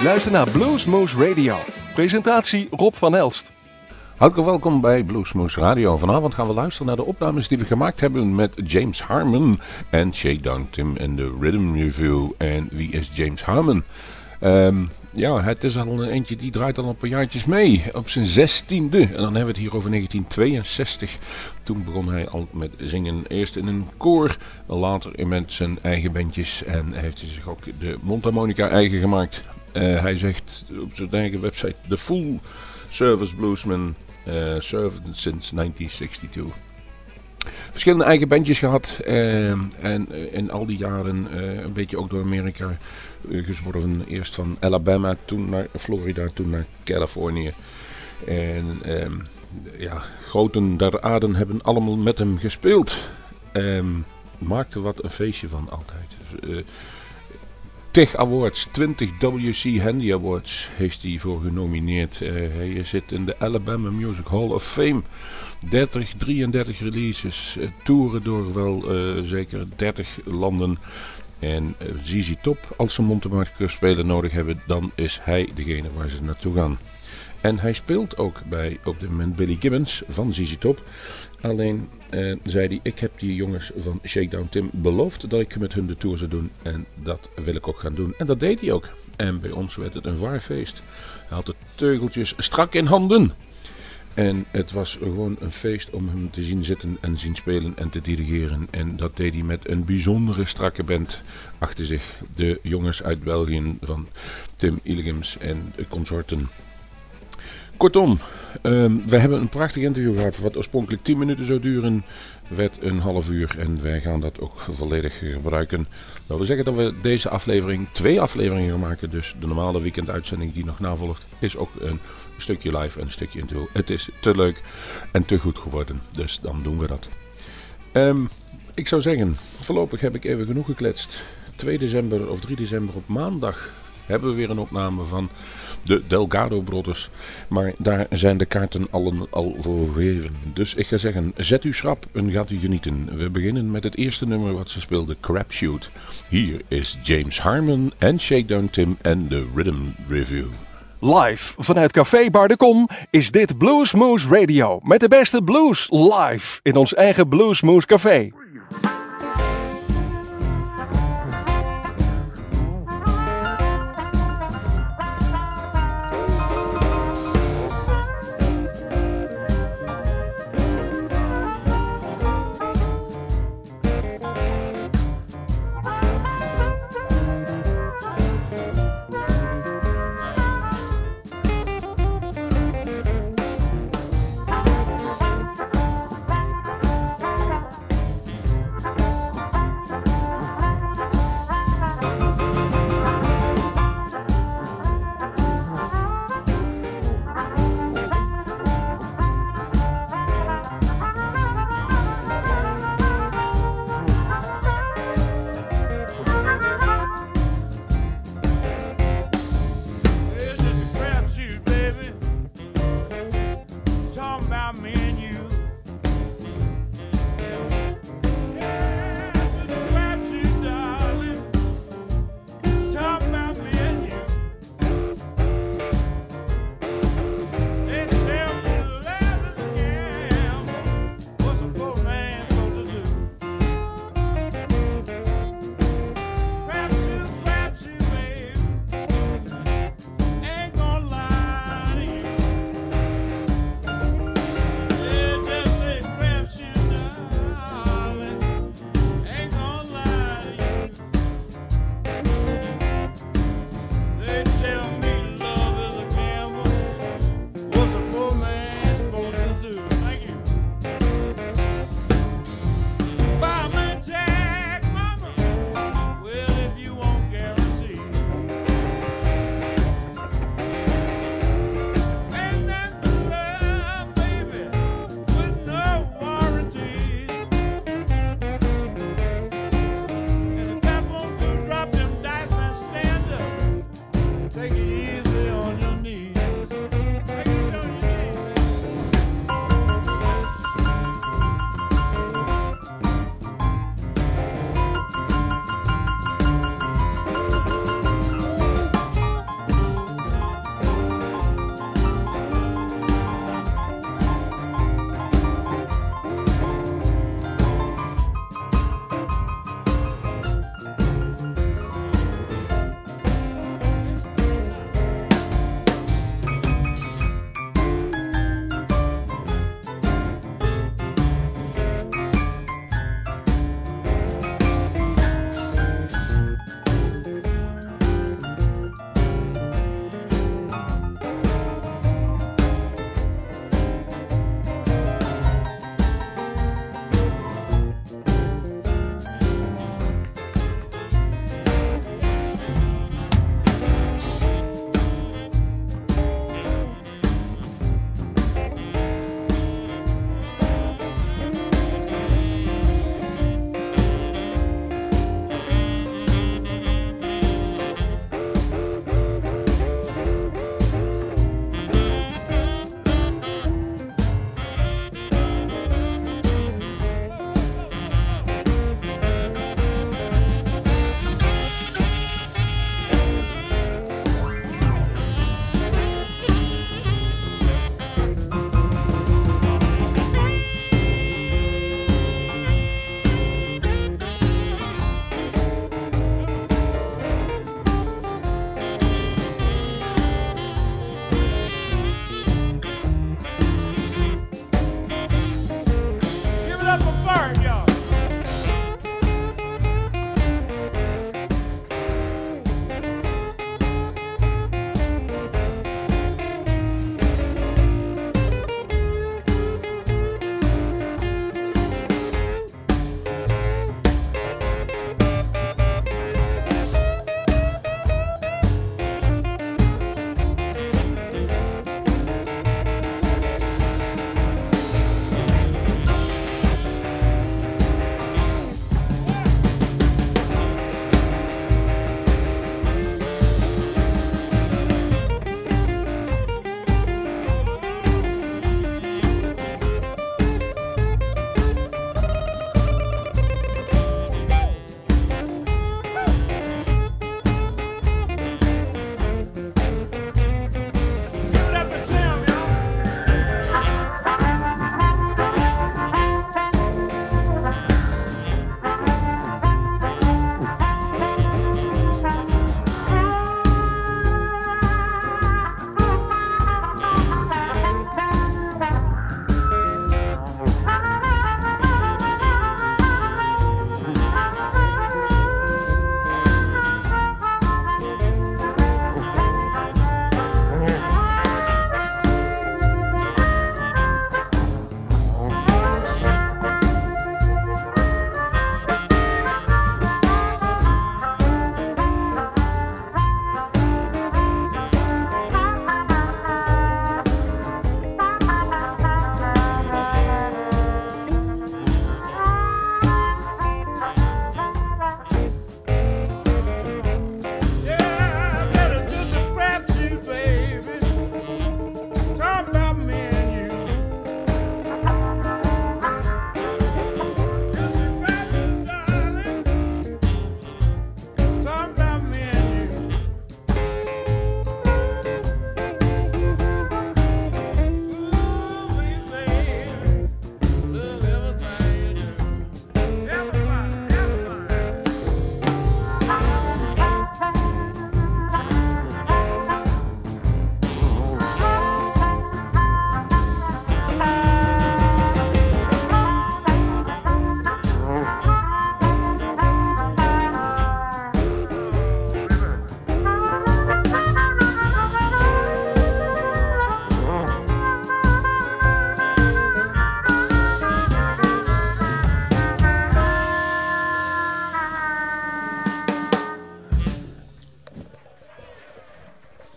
U luistert naar Bluesmoose Radio. Presentatie Rob van Elst. Hartelijk welkom bij Bluesmoose Radio. Vanavond gaan we luisteren naar de opnames die we gemaakt hebben met James Harmon en Shakedown Tim in de Rhythm Review. En wie is James Harmon? Um, ja, het is al een eentje die draait al een paar jaartjes mee. Op zijn zestiende. En dan hebben we het hier over 1962. Toen begon hij al met zingen. Eerst in een koor, later met zijn eigen bandjes. En heeft hij zich ook de mondharmonica eigen gemaakt. Uh, hij zegt op zijn eigen website... The Full Service Bluesman uh, served since 1962 verschillende eigen bandjes gehad. Uh, en in al die jaren een beetje ook door Amerika gezworven. Eerst van Alabama, toen naar Florida, toen naar Californië. En um, ja, groten der aarden hebben allemaal met hem gespeeld. Um, maakte wat een feestje van altijd. TIG Awards, 20 WC Handy Awards heeft hij voor genomineerd. Uh, hij zit in de Alabama Music Hall of Fame. 30, 33 releases, uh, toeren door wel uh, zeker 30 landen. En ZZ Top, als ze Montemarco spelen nodig hebben, dan is hij degene waar ze naartoe gaan. En hij speelt ook bij op dit moment Billy Gibbons van ZZ Top. Alleen uh, zei hij, ik heb die jongens van Shakedown Tim beloofd dat ik met hun de tour zou doen. En dat wil ik ook gaan doen. En dat deed hij ook. En bij ons werd het een waar feest. Hij had de teugeltjes strak in handen. En het was gewoon een feest om hem te zien zitten en zien spelen en te dirigeren. En dat deed hij met een bijzondere strakke band achter zich. De jongens uit België van Tim Illigems en consorten. Kortom, um, we hebben een prachtig interview gehad. Wat oorspronkelijk 10 minuten zou duren, werd een half uur. En wij gaan dat ook volledig gebruiken. Dat wil zeggen dat we deze aflevering twee afleveringen gaan maken. Dus de normale weekenduitzending die nog navolgt, is ook een stukje live en een stukje interview. Het is te leuk en te goed geworden. Dus dan doen we dat. Um, ik zou zeggen, voorlopig heb ik even genoeg gekletst. 2 december of 3 december op maandag hebben we weer een opname van de Delgado Brothers. Maar daar zijn de kaarten allen al voor gegeven. Dus ik ga zeggen, zet u schrap en gaat u genieten. We beginnen met het eerste nummer wat ze speelde, Crapshoot. Hier is James Harmon en Shakedown Tim en de Rhythm Review. Live vanuit Café Bar de Kom is dit Bluesmoose Radio. Met de beste blues live in ons eigen Bluesmoose Café.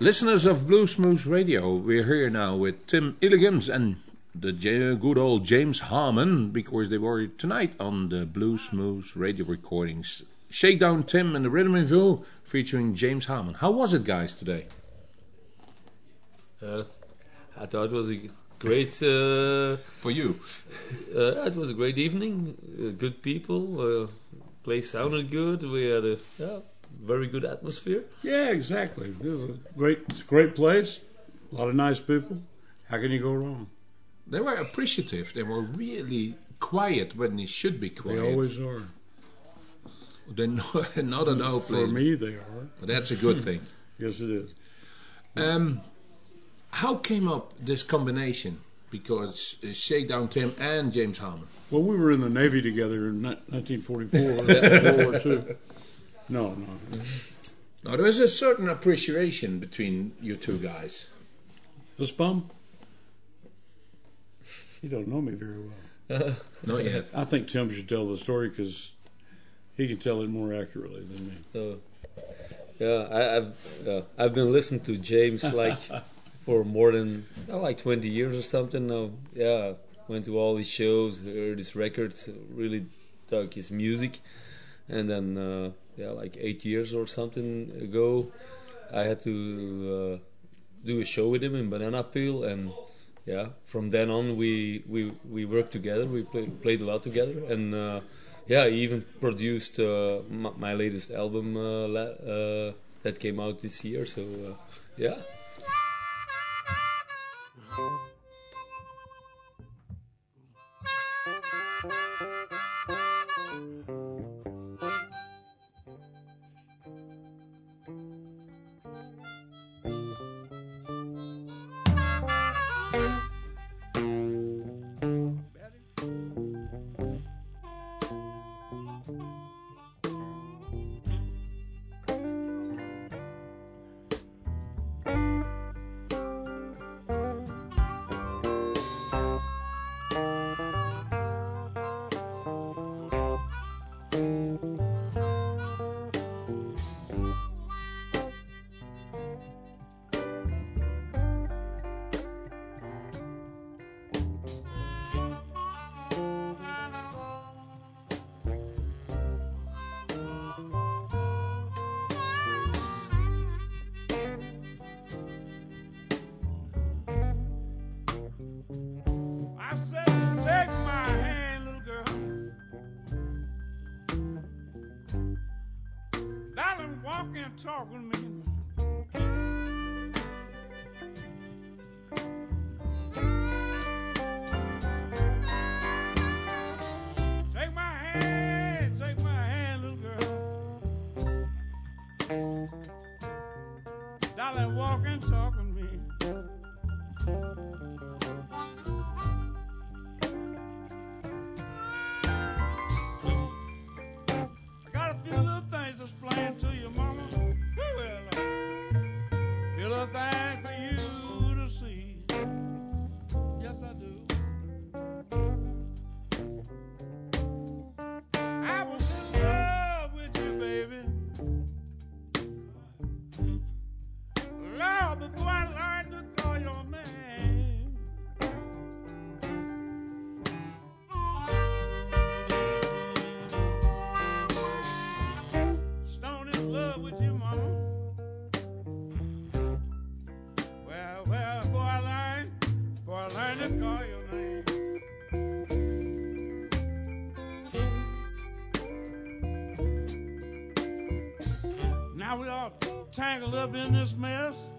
Listeners of Blues Moose Radio, we're here now with Tim Illigams and the good old James Harman because they were tonight on the Blues Moose Radio recordings. Shakedown Tim and the Rhythm Revue featuring James Harman. How was it, guys, today? Uh, I thought it was a great. Uh, For you? Uh, it was a great evening. Uh, good people. Uh, place sounded good. We had a very good atmosphere. Yeah, exactly. It was a great, it's a great place. A lot of nice people. How can you go wrong? They were appreciative. They were really quiet when they should be quiet. They always are. They're not, not an old For me, they are. But that's a good thing. Yes, it is. Um, how came up this combination? Because uh, Shakedown Tim and James Harman. Well, we were in the Navy together in 1944, World War II. No, no. Now there is a certain appreciation between you two guys. This bum? You don't know me very well. Not yet. I think Tim should tell the story because he can tell it more accurately than me. So, yeah, I, I've uh, I've been listening to James like for more than uh, like 20 years or something now. Yeah, went to all his shows, heard his records, really dug his music, and then uh, yeah, like eight years or something ago, I had to uh, do a show with him in Banana Peel, and yeah, from then on we we we worked together. We play, played a lot together, and uh, yeah, he even produced uh, my, my latest album uh, la- uh, that came out this year. So uh, yeah. Walk and tangled up in this mess.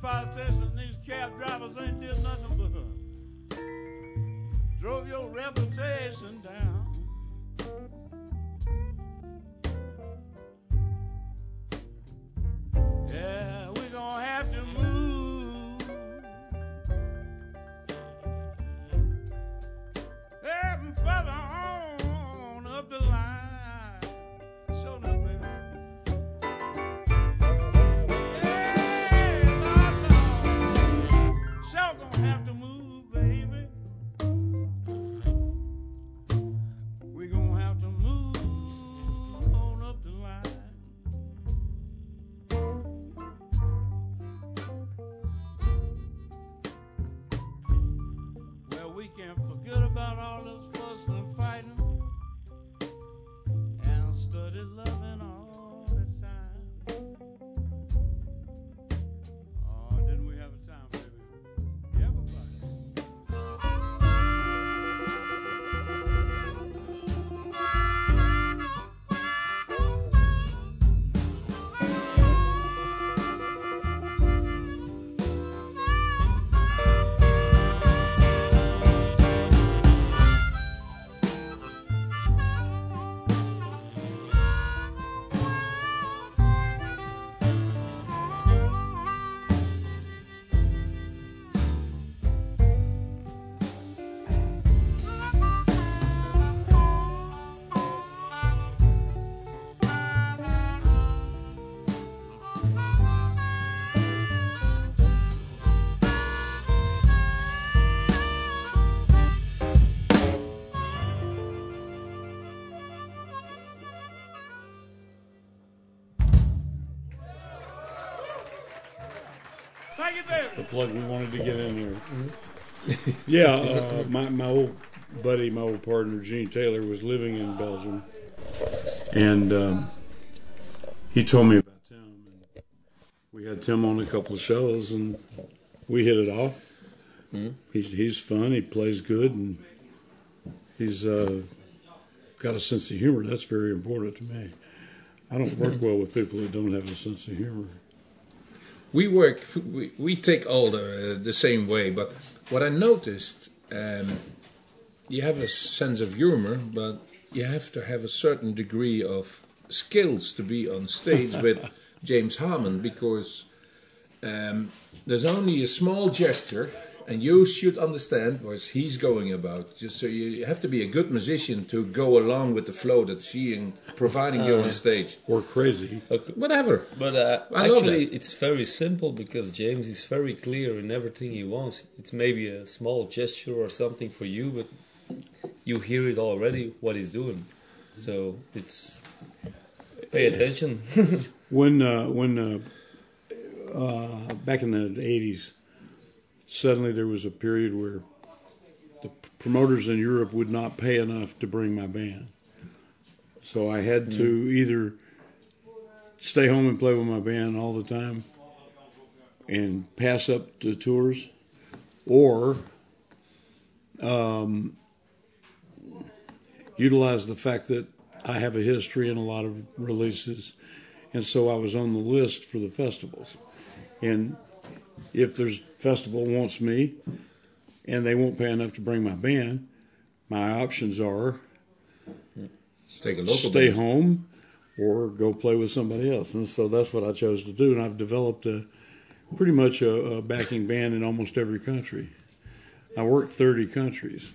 Politicians, these cab drivers ain't did nothing but drove your reputation down. Thank you, David. the plug we wanted to get in here. yeah, uh, my my old buddy, my old partner Gene Taylor was living in Belgium, and um, he told me about Tim. And we had Tim on a couple of shows, and we hit it off. He's he's fun. He plays good, and he's uh, got a sense of humor. That's very important to me. I don't work well with people that don't have a sense of humor. We work, we, we take all the, uh, the same way, but what I noticed, um, you have a sense of humor, but you have to have a certain degree of skills to be on stage with James Harman because um, there's only a small gesture and you should understand what he's going about. Just so you have to be a good musician to go along with the flow that she providing you on stage. Or crazy. Okay. Whatever. But uh, actually, it's very simple because James is very clear in everything he wants. It's maybe a small gesture or something for you, but you hear it already what he's doing. So it's pay attention. When uh, when uh, uh, back in the eighties, suddenly there was a period where the promoters in Europe would not pay enough to bring my band, so I had to either stay home and play with my band all the time and pass up the tours, or um, utilize the fact that I have a history and a lot of releases, and so I was on the list for the festivals. And if there's festival wants me, and they won't pay enough to bring my band, my options are Let's take a local stay band. home or go play with somebody else. And so that's what I chose to do. And I've developed a pretty much a, a backing band in almost every country. I worked 30 countries.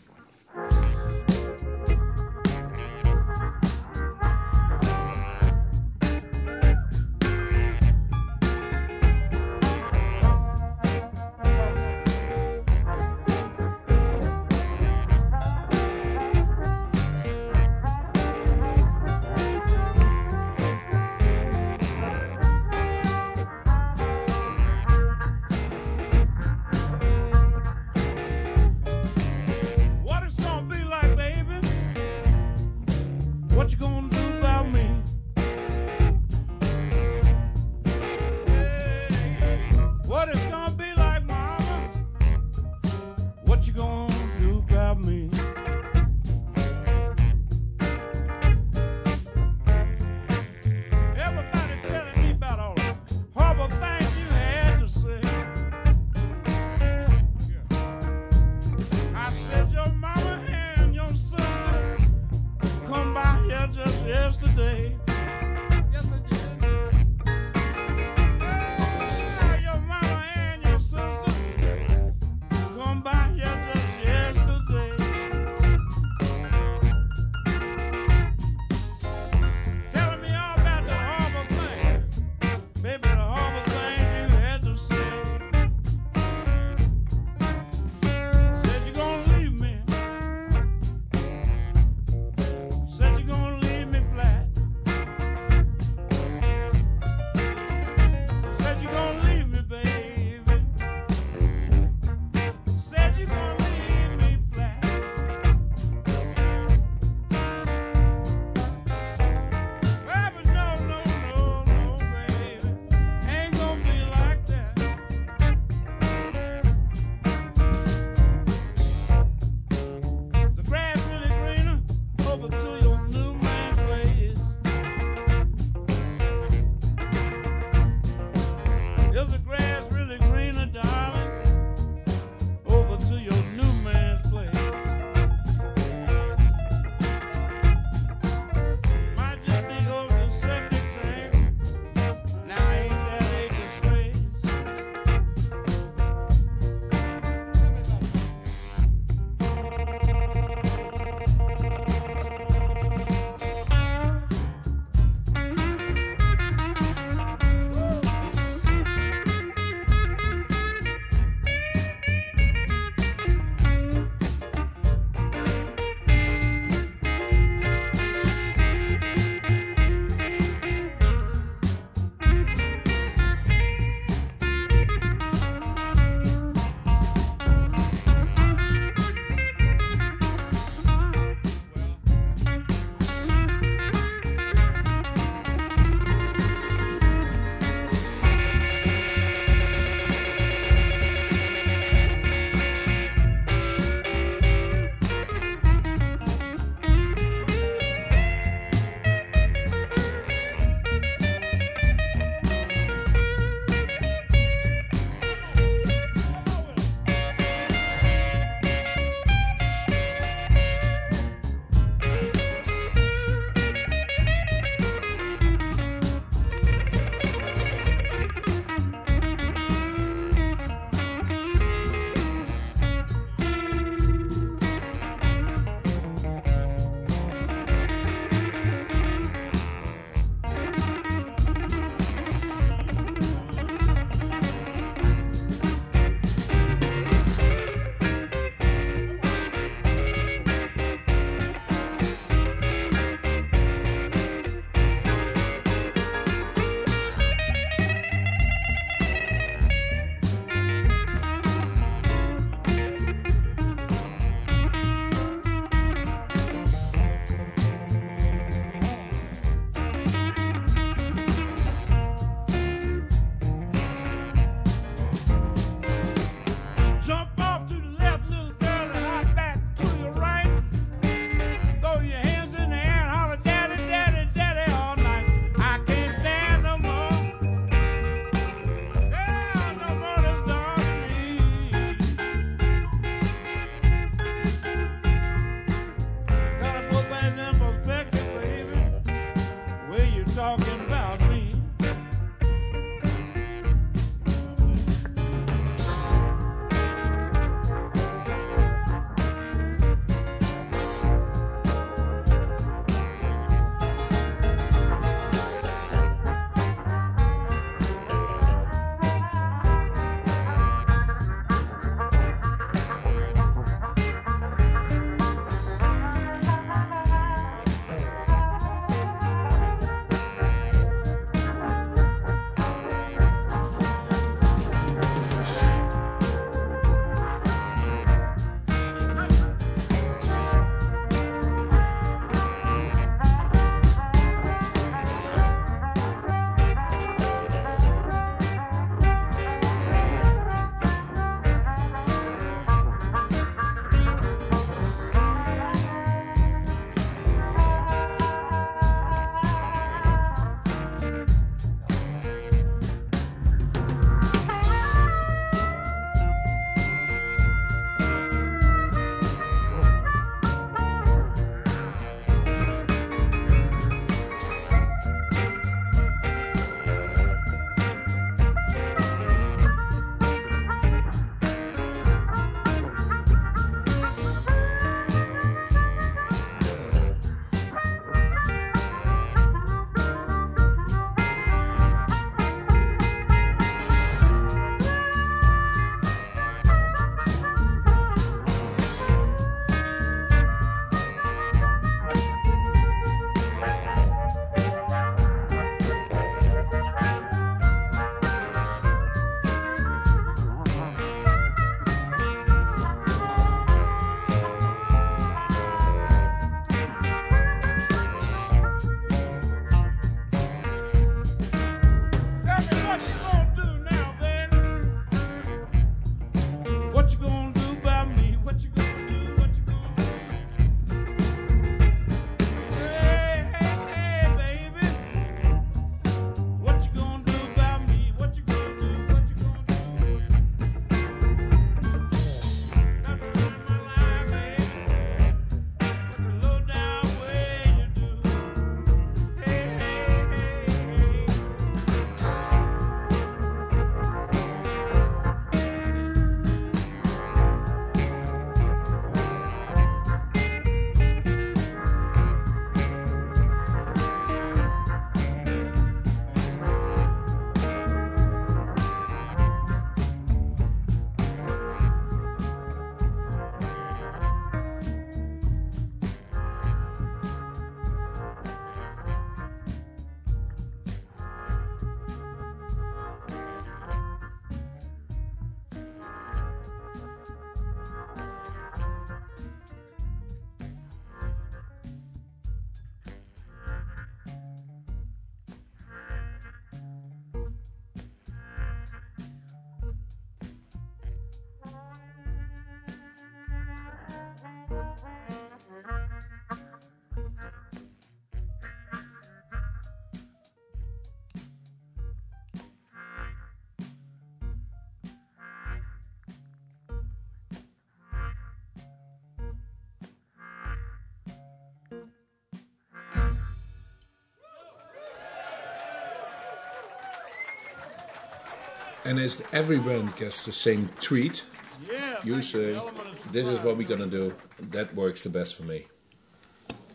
And as every band gets the same treat, Yeah. you say, an element of this is what we're gonna do. That works the best for me.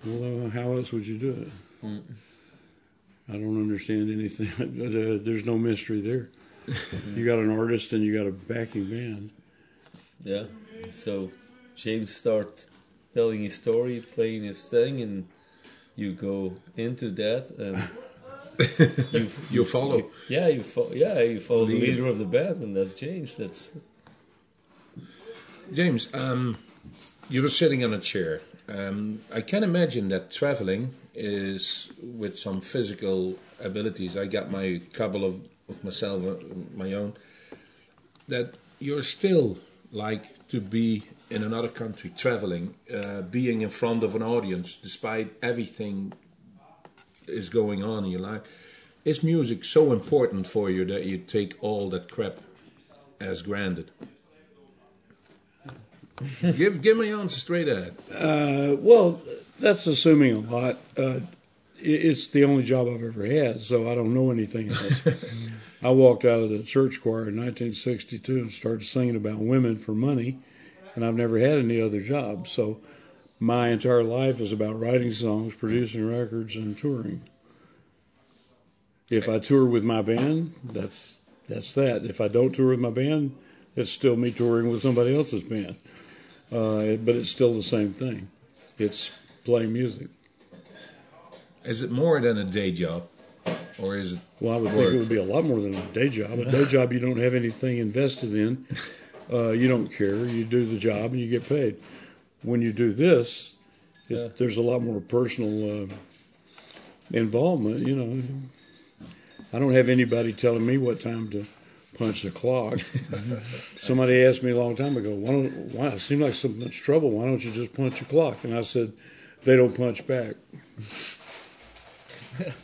Well, uh, how else would you do it? I don't understand anything. Uh, There's no mystery there. you got an artist and you got a backing band. Yeah. So James starts telling his story, playing his thing, and you go into that, and you You follow. yeah you follow. yeah you follow the leader of the band, and that's James. That's James, um, you were sitting on a chair. Um, I can imagine that traveling is with some physical abilities. I got my couple of, of myself, uh, my own. That you're still like to be in another country, traveling, uh, being in front of an audience, despite everything is going on in your life. Is music so important for you that you take all that crap as granted? give give me answer straight ahead. Uh, well, that's assuming a lot. Uh, it's the only job I've ever had, so I don't know anything else. I walked out of the church choir in 1962 and started singing about women for money, and I've never had any other job. So my entire life is about writing songs, producing records, and touring. If I tour with my band, that's that's that. If I don't tour with my band, it's still me touring with somebody else's band. Uh, but it's still the same thing. It's playing music. Is it more than a day job, or is it? Well, I would think it would be a lot more than a day job. A day job you don't have anything invested in. Uh, you don't care. You do the job and you get paid. When you do this, it, there's a lot more personal uh, involvement. You know, I don't have anybody telling me what time to punch the clock. Somebody asked me a long time ago, "Why don't? Why it seemed like so much trouble? Why don't you just punch your clock?" And I said, "They don't punch back."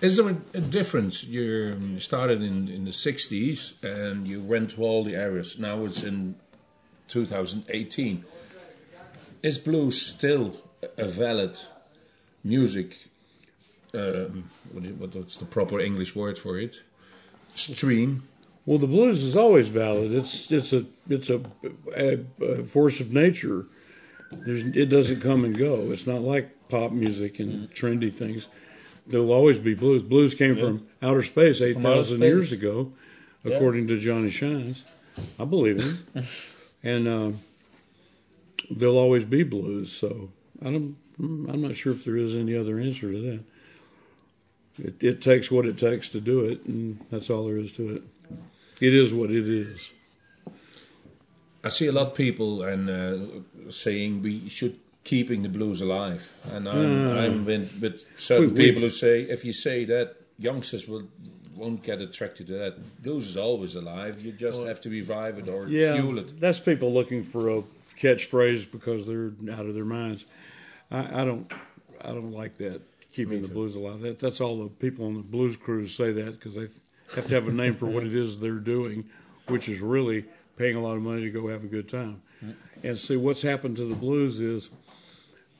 Is there a, difference? You started in, in the 60s and you went to all the areas. Now it's in 2018. Is blues still a valid music? Um, what's the proper English word for it? Stream. Well, the blues is always valid. It's it's a it's a, a, a force of nature. There's, it doesn't come and go. It's not like pop music and trendy things. There'll always be blues. Blues came from outer space eight thousand years ago, according to Johnny Shines. I believe him, and uh, there'll always be blues. So I don't. I'm not sure if there is any other answer to that. It, it takes what it takes to do it, and that's all there is to it. It is what it is. I see a lot of people and uh, saying we should keeping the blues alive, and I'm, hmm. I'm with, with certain We- we- people who say if you say that, youngsters will won't get attracted to that. Blues is always alive. You just have to revive it or Yeah, fuel it. that's people looking for a catchphrase because they're out of their minds. I, I don't, I don't like that. Keeping the blues alive. That, that's all the people on the blues cruise say that because they have to have a name for what it is they're doing, which is really paying a lot of money to go have a good time. And see what's happened to the blues is,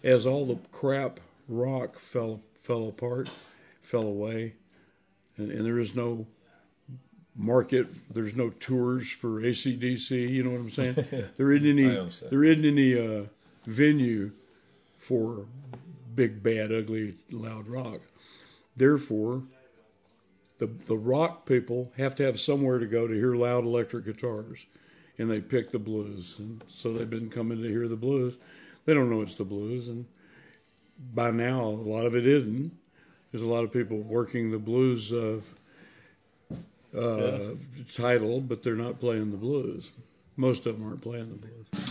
as all the crap rock fell fell apart, fell away, and, and there is no market. There's no tours for ACDC. You know what I'm saying? there isn't any. There isn't any uh, venue for big, bad, ugly, loud rock. Therefore, the the rock people have to have somewhere to go to hear loud electric guitars, and they pick the blues, and so they've been coming to hear the blues. They don't know it's the blues, and by now a lot of it isn't. There's a lot of people working the blues uh, uh, title, but they're not playing the blues. Most of them aren't playing the blues.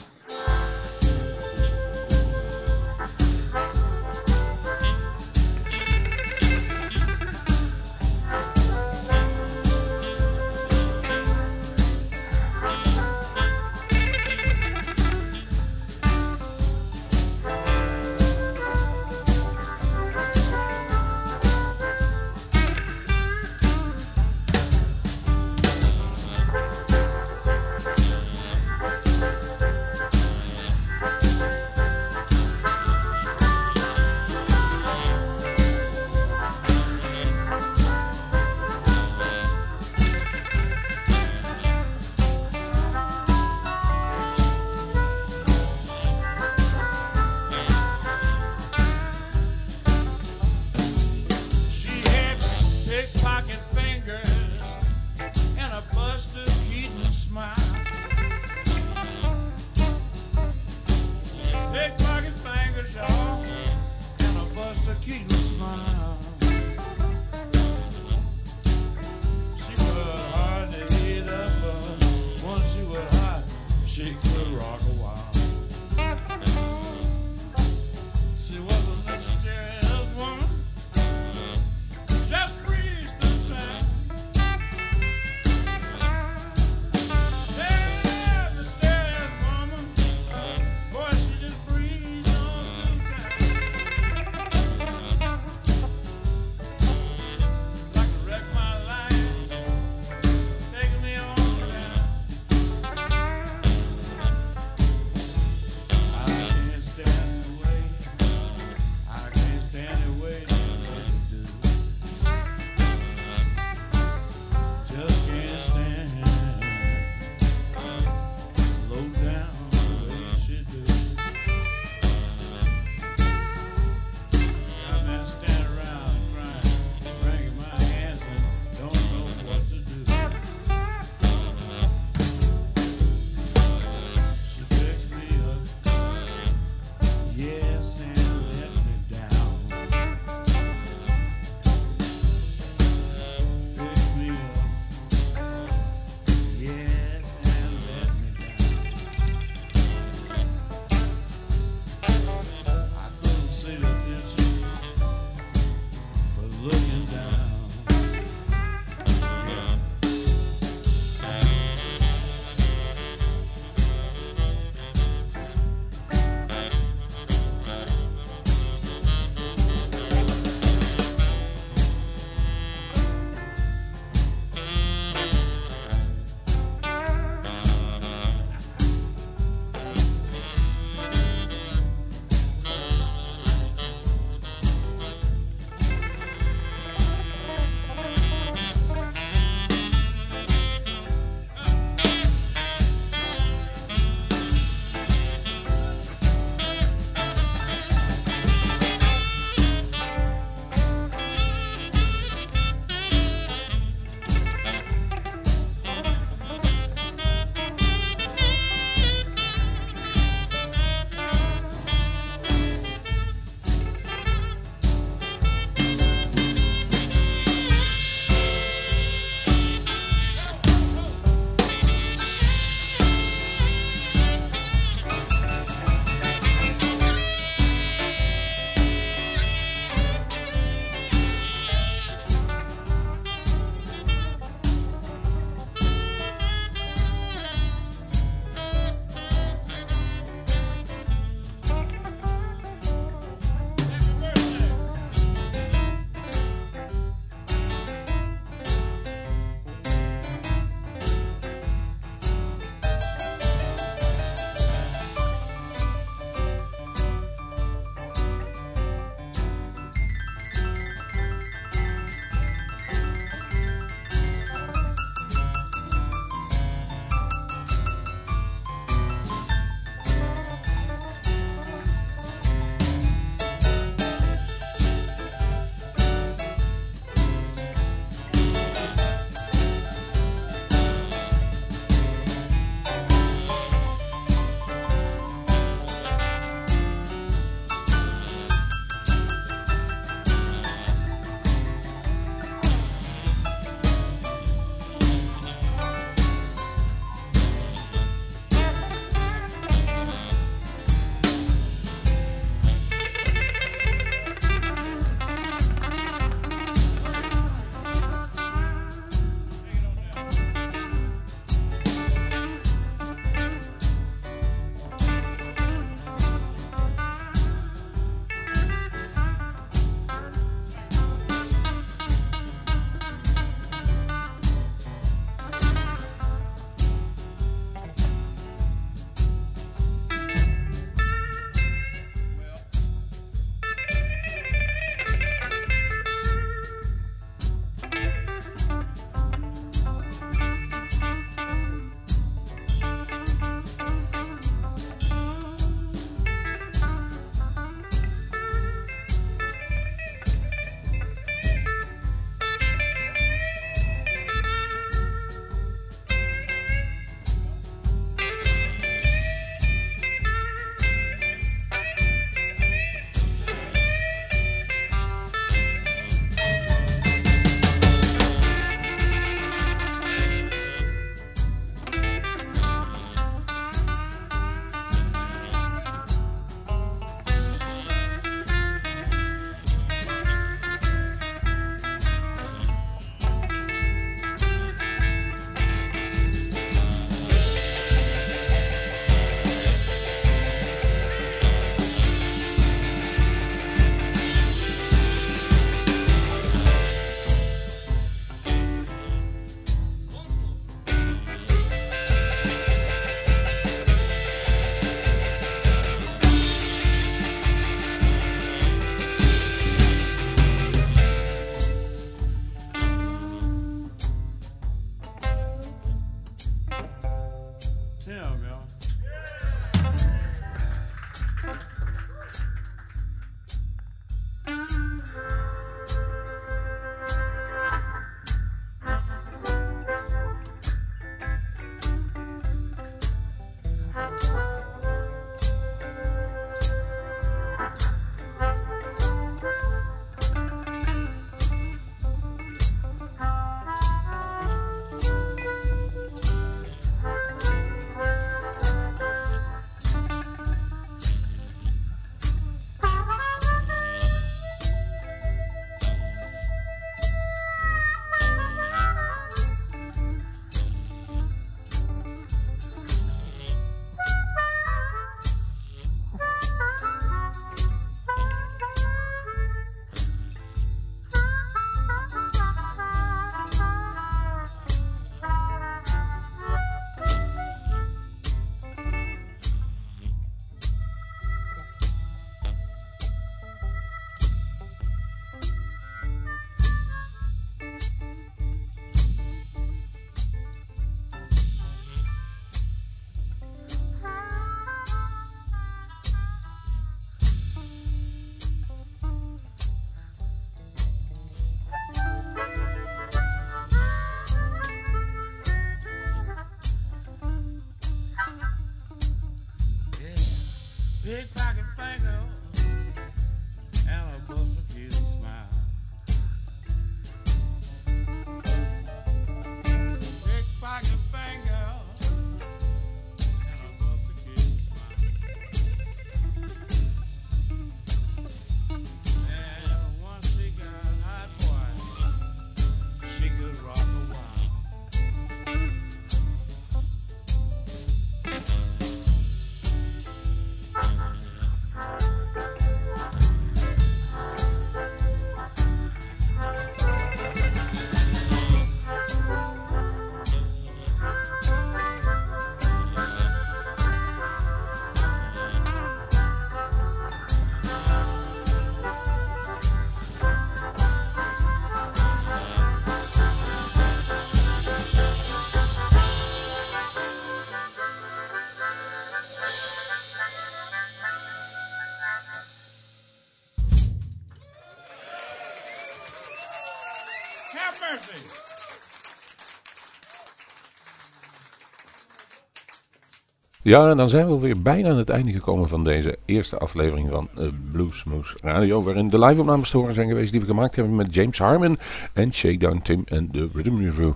Ja, en dan zijn we alweer bijna aan het einde gekomen van deze eerste aflevering van uh, Bluesmoose Radio. Waarin de live-opnames te horen zijn geweest die we gemaakt hebben met James Harmon en Shakedown Tim en de Rhythm Review.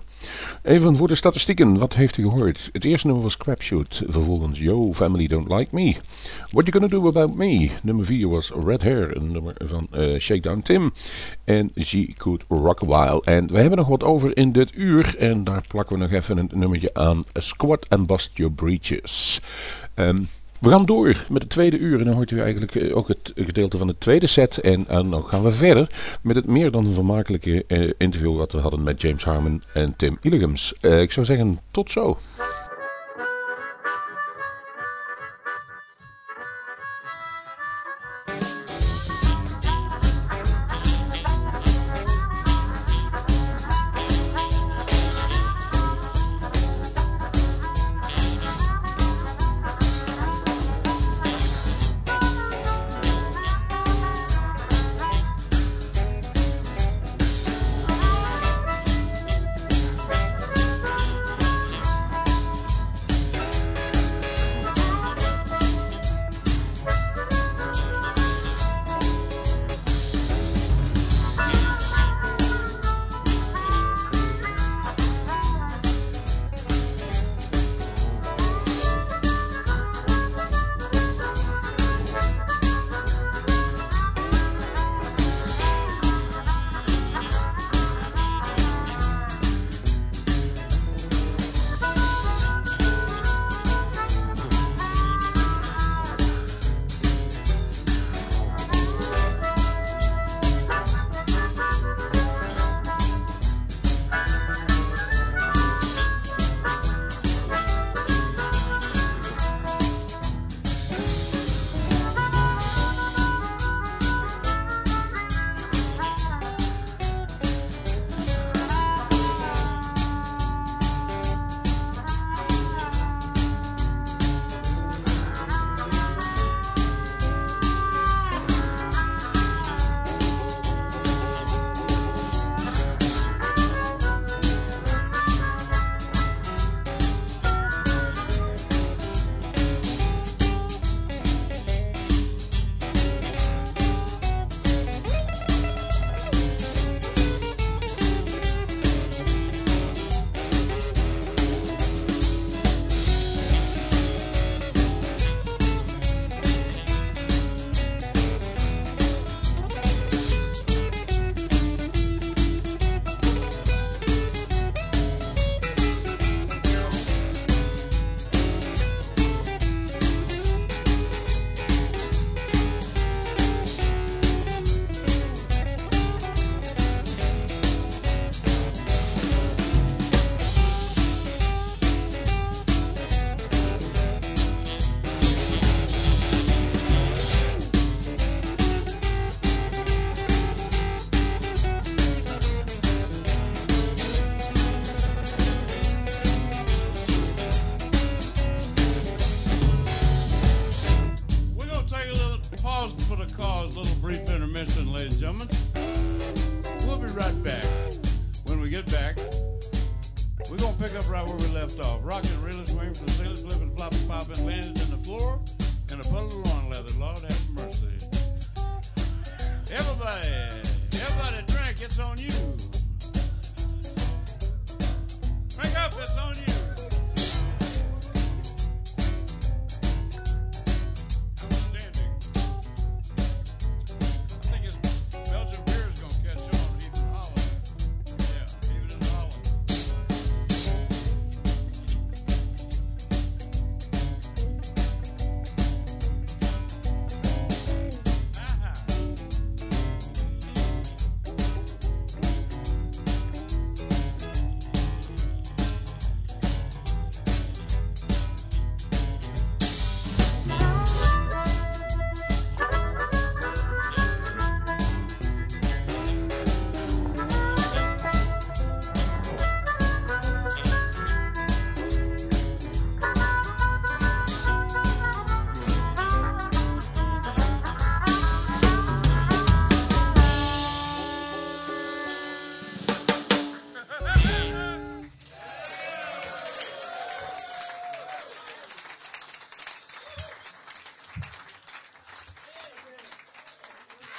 Even voor de statistieken, wat heeft u gehoord? Het eerste nummer was Crapshoot, vervolgens Yo, Family Don't Like Me. What You Gonna Do About Me? Nummer 4 was Red Hair, een nummer van uh, Shakedown Tim. En She Could Rock A While. En we hebben nog wat over in dit uur en daar plakken we nog even een nummertje aan. Squat and Bust Your Breeches. Um, we gaan door met het tweede uur en dan hoort u eigenlijk eh, ook het gedeelte van de tweede set. En, en dan gaan we verder met het meer dan vermakelijke uh, interview wat we hadden met James Harmon en Tim Illigums. Uh, ik zou zeggen, tot zo.